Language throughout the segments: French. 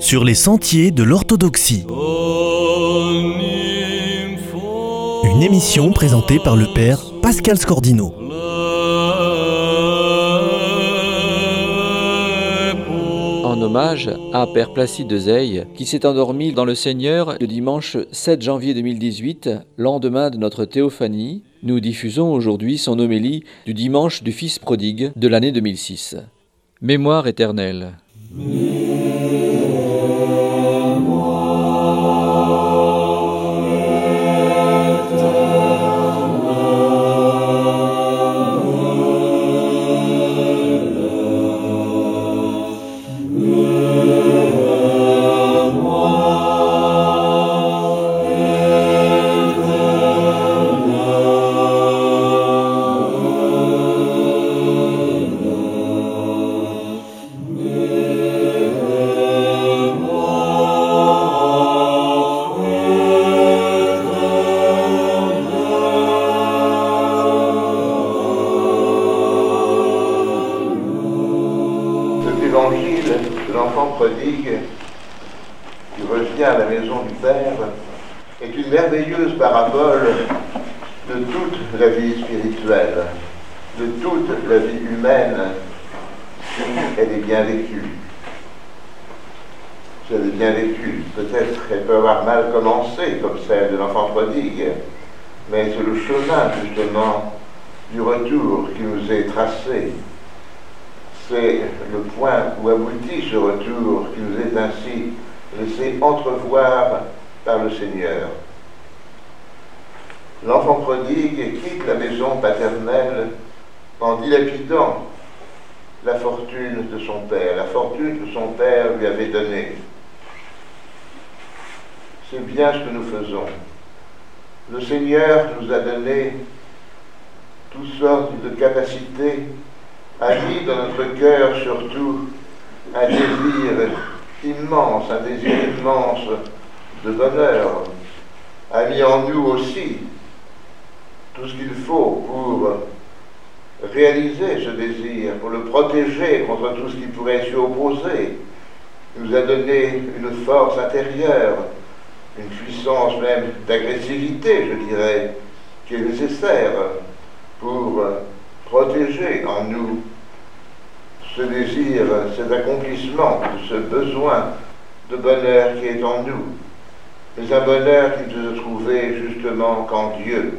sur les sentiers de l'orthodoxie. Une émission présentée par le père Pascal Scordino. En hommage à Père Placide de Zeille, qui s'est endormi dans le Seigneur le dimanche 7 janvier 2018, lendemain de notre théophanie, nous diffusons aujourd'hui son homélie du dimanche du Fils prodigue de l'année 2006. Mémoire éternelle. L'enfant prodigue qui revient à la maison du Père est une merveilleuse parabole de toute la vie spirituelle, de toute la vie humaine, si elle est bien vécue. Si elle est bien vécue, peut-être qu'elle peut avoir mal commencé, comme celle de l'enfant prodigue, mais c'est le chemin justement du retour qui nous est tracé c'est le point où aboutit ce retour qui nous est ainsi laissé entrevoir par le Seigneur. L'enfant prodigue quitte la maison paternelle en dilapidant la fortune de son père, la fortune que son père lui avait donnée. C'est bien ce que nous faisons. Le Seigneur nous a donné toutes sortes de capacités a mis dans notre cœur surtout un désir immense, un désir immense de bonheur, a mis en nous aussi tout ce qu'il faut pour réaliser ce désir, pour le protéger contre tout ce qui pourrait s'y opposer. Il nous a donné une force intérieure, une puissance même d'agressivité, je dirais, qui est nécessaire pour protéger en nous ce désir, cet accomplissement, ce besoin de bonheur qui est en nous. Mais un bonheur qui ne se trouvait justement qu'en Dieu.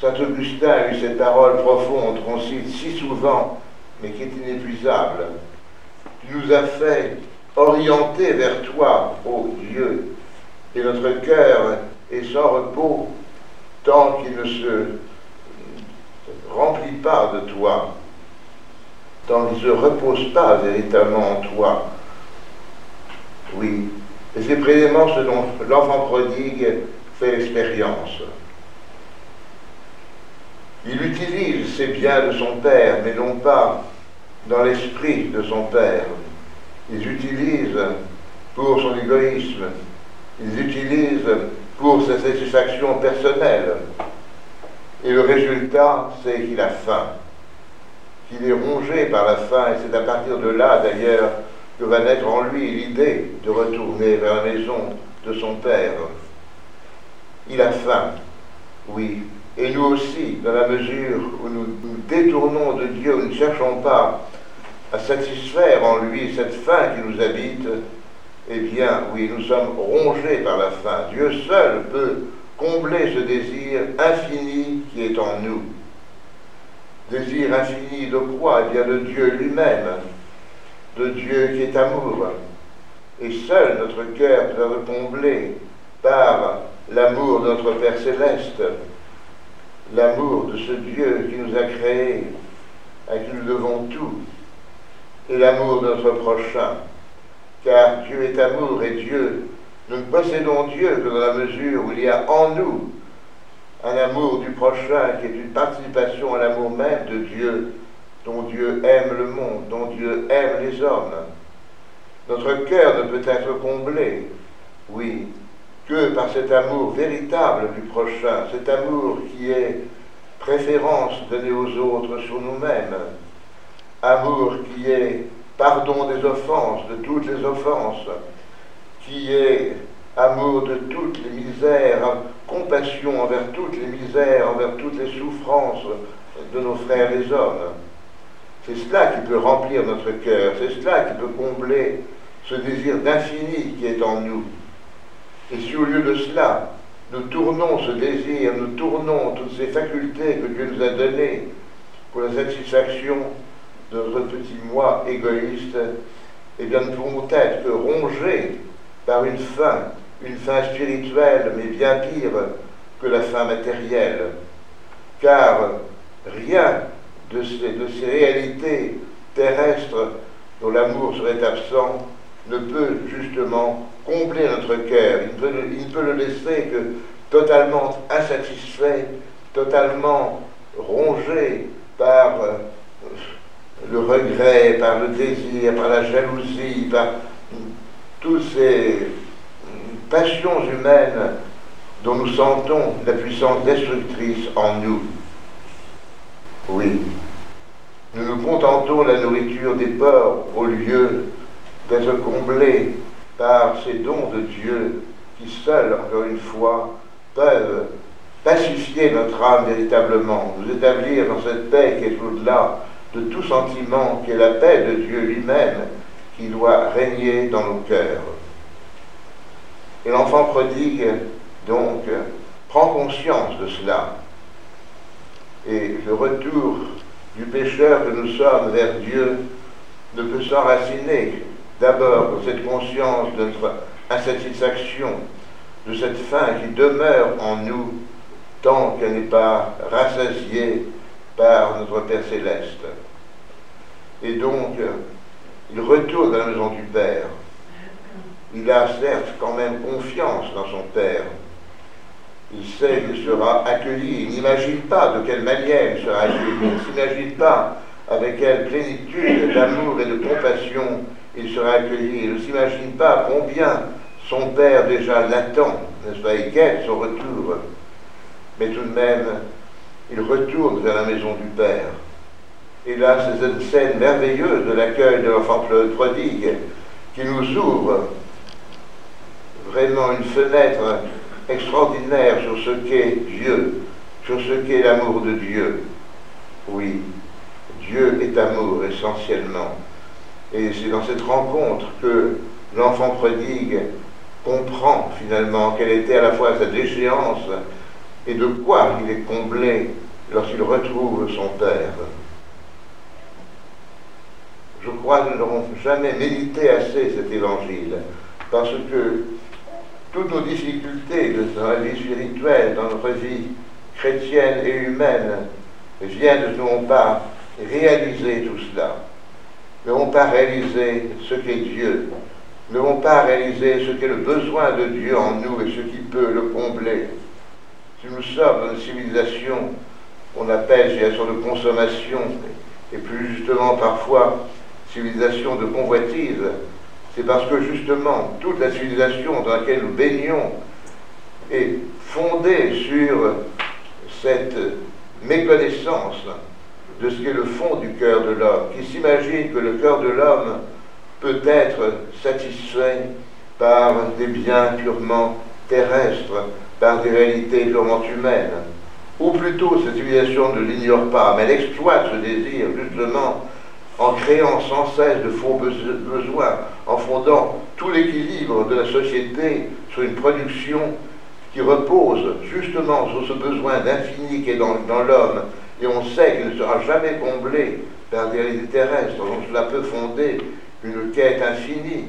Saint Augustin a eu cette parole profonde qu'on cite si souvent, mais qui est inépuisable. Tu nous as fait orienter vers toi, ô Dieu, et notre cœur est sans repos tant qu'il ne se remplit pas de toi, tant ne se repose pas véritablement en toi. Oui, et c'est précisément ce dont l'enfant prodigue fait l'expérience. Il utilise ses biens de son père, mais non pas dans l'esprit de son père. Il utilise pour son égoïsme, il utilise pour sa satisfaction personnelle. Et le résultat, c'est qu'il a faim, qu'il est rongé par la faim, et c'est à partir de là, d'ailleurs, que va naître en lui l'idée de retourner vers la maison de son Père. Il a faim, oui, et nous aussi, dans la mesure où nous nous détournons de Dieu, nous ne cherchons pas à satisfaire en lui cette faim qui nous habite, eh bien, oui, nous sommes rongés par la faim. Dieu seul peut combler ce désir infini qui est en nous. Désir infini de quoi Eh bien, de Dieu lui-même, de Dieu qui est amour. Et seul notre cœur peut être comblé par l'amour de notre Père céleste, l'amour de ce Dieu qui nous a créés, à qui nous devons tout, et l'amour de notre prochain. Car Dieu est amour et Dieu, nous ne possédons Dieu que dans la mesure où il y a en nous un amour du prochain qui est une participation à l'amour même de Dieu, dont Dieu aime le monde, dont Dieu aime les hommes. Notre cœur ne peut être comblé, oui, que par cet amour véritable du prochain, cet amour qui est préférence donnée aux autres sur nous-mêmes, amour qui est pardon des offenses, de toutes les offenses, qui est amour de toutes les misères, compassion envers toutes les misères, envers toutes les souffrances de nos frères les hommes. C'est cela qui peut remplir notre cœur, c'est cela qui peut combler ce désir d'infini qui est en nous. Et si au lieu de cela, nous tournons ce désir, nous tournons toutes ces facultés que Dieu nous a données pour la satisfaction de notre petit moi égoïste, eh bien nous pourrons être rongés par une faim, une faim spirituelle, mais bien pire que la faim matérielle. Car rien de ces, réalités terrestres dont l'amour serait absent ne peut justement combler notre cœur. Il, ne peut, le laisser que totalement insatisfait, totalement rongé par euh, le regret, par le désir, par la jalousie, par toutes ces passions humaines dont nous sentons la puissance destructrice en nous. Oui, nous nous contentons de la nourriture des porcs au lieu d'être comblés par ces dons de Dieu qui seuls, encore une fois, peuvent pacifier notre âme véritablement, nous établir dans cette paix qui est au-delà de tout sentiment, qui est la paix de Dieu lui-même, qui doit régner dans nos cœurs. Et l'enfant prodigue, donc, prend conscience de cela. Et le retour du pécheur que nous sommes vers Dieu ne peut s'enraciner d'abord dans cette conscience de notre insatisfaction, de cette faim qui demeure en nous tant qu'elle n'est pas rassasiée par notre Père céleste. Et donc, il retourne à la maison du Père. Il a certes quand même confiance dans son Père. Il sait qu'il sera accueilli. Il n'imagine pas de quelle manière il sera accueilli. Il ne s'imagine pas avec quelle plénitude d'amour et de compassion il sera accueilli. Il ne s'imagine pas combien son Père déjà l'attend, n'est-ce pas, il guette son retour. Mais tout de même, il retourne vers la maison du Père. Et là, c'est cette scène merveilleuse de l'accueil de l'enfant prodigue qui nous ouvre vraiment une fenêtre extraordinaire sur ce qu'est Dieu, sur ce qu'est l'amour de Dieu. Oui, Dieu est amour essentiellement. Et c'est dans cette rencontre que l'enfant prodigue comprend finalement quelle était à la fois sa déchéance et de quoi il est comblé lorsqu'il retrouve son Père. Je crois que nous n'aurons jamais médité assez cet évangile, parce que toutes nos difficultés dans la vie spirituelle, dans notre vie chrétienne et humaine, viennent de non pas réaliser tout cela, ne vont pas réaliser ce qu'est Dieu, ne vont pas réaliser ce qu'est le besoin de Dieu en nous et ce qui peut le combler. Si nous sommes dans une civilisation qu'on appelle civilisation de consommation, et plus justement parfois civilisation de convoitise, c'est parce que justement toute la civilisation dans laquelle nous baignons est fondée sur cette méconnaissance de ce qu'est le fond du cœur de l'homme, qui s'imagine que le cœur de l'homme peut être satisfait par des biens purement terrestres, par des réalités purement humaines. Ou plutôt, cette civilisation ne l'ignore pas, mais elle exploite ce désir justement en créant sans cesse de faux besoins, en fondant tout l'équilibre de la société sur une production qui repose justement sur ce besoin d'infini qui est dans, l'homme, et on sait qu'il ne sera jamais comblé par des réalités terrestres, donc cela peut fonder une quête infinie.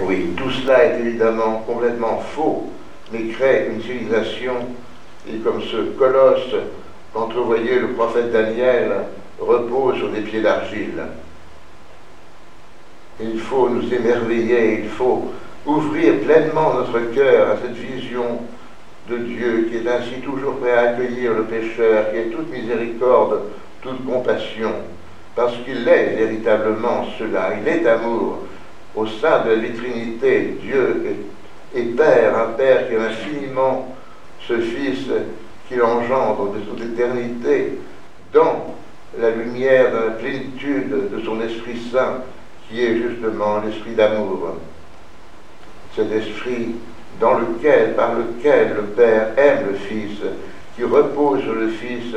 Oui, tout cela est évidemment complètement faux, mais crée une civilisation, et comme ce colosse qu'entrevoyait le prophète Daniel, repose sur des pieds d'argile. Il faut nous émerveiller, il faut ouvrir pleinement notre cœur à cette vision de Dieu qui est ainsi toujours prêt à accueillir le pécheur, qui est toute miséricorde, toute compassion, parce qu'il est véritablement cela, il est amour. Au sein de la Trinité, Dieu est, Père, un Père qui est infiniment ce Fils qu'il engendre de toute éternité dans la lumière de la plénitude de son Esprit Saint, qui est justement l'esprit d'amour. Cet esprit dans lequel, par lequel le Père aime le Fils, qui repose sur le Fils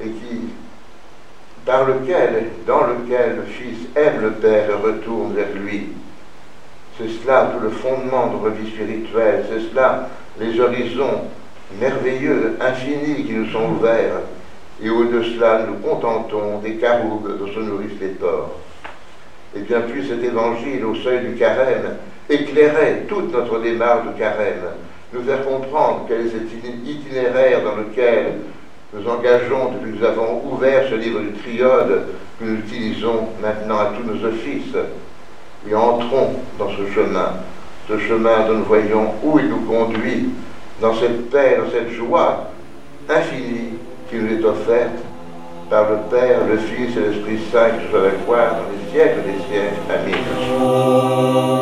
et qui, par lequel, dans lequel le Fils aime le Père et retourne vers lui. C'est cela tout le fondement de notre vie spirituelle, c'est cela les horizons merveilleux, infinis qui nous sont ouverts, et au-de cela nous contentons des caroubes dont se nourrissent les porcs. Et bien plus cet évangile au seuil du carême éclairer toute notre démarche de carême, nous faire comprendre quel est cet itinéraire dans lequel nous engageons depuis que nous avons ouvert ce livre du triode que nous utilisons maintenant à tous nos offices. Et entrons dans ce chemin, ce chemin dont nous voyons où il nous conduit, dans cette paix, dans cette joie infinie qui nous est offerte par le Père, le Fils et l'Esprit Saint, qui soit avec dans les siècles des siècles. Amen.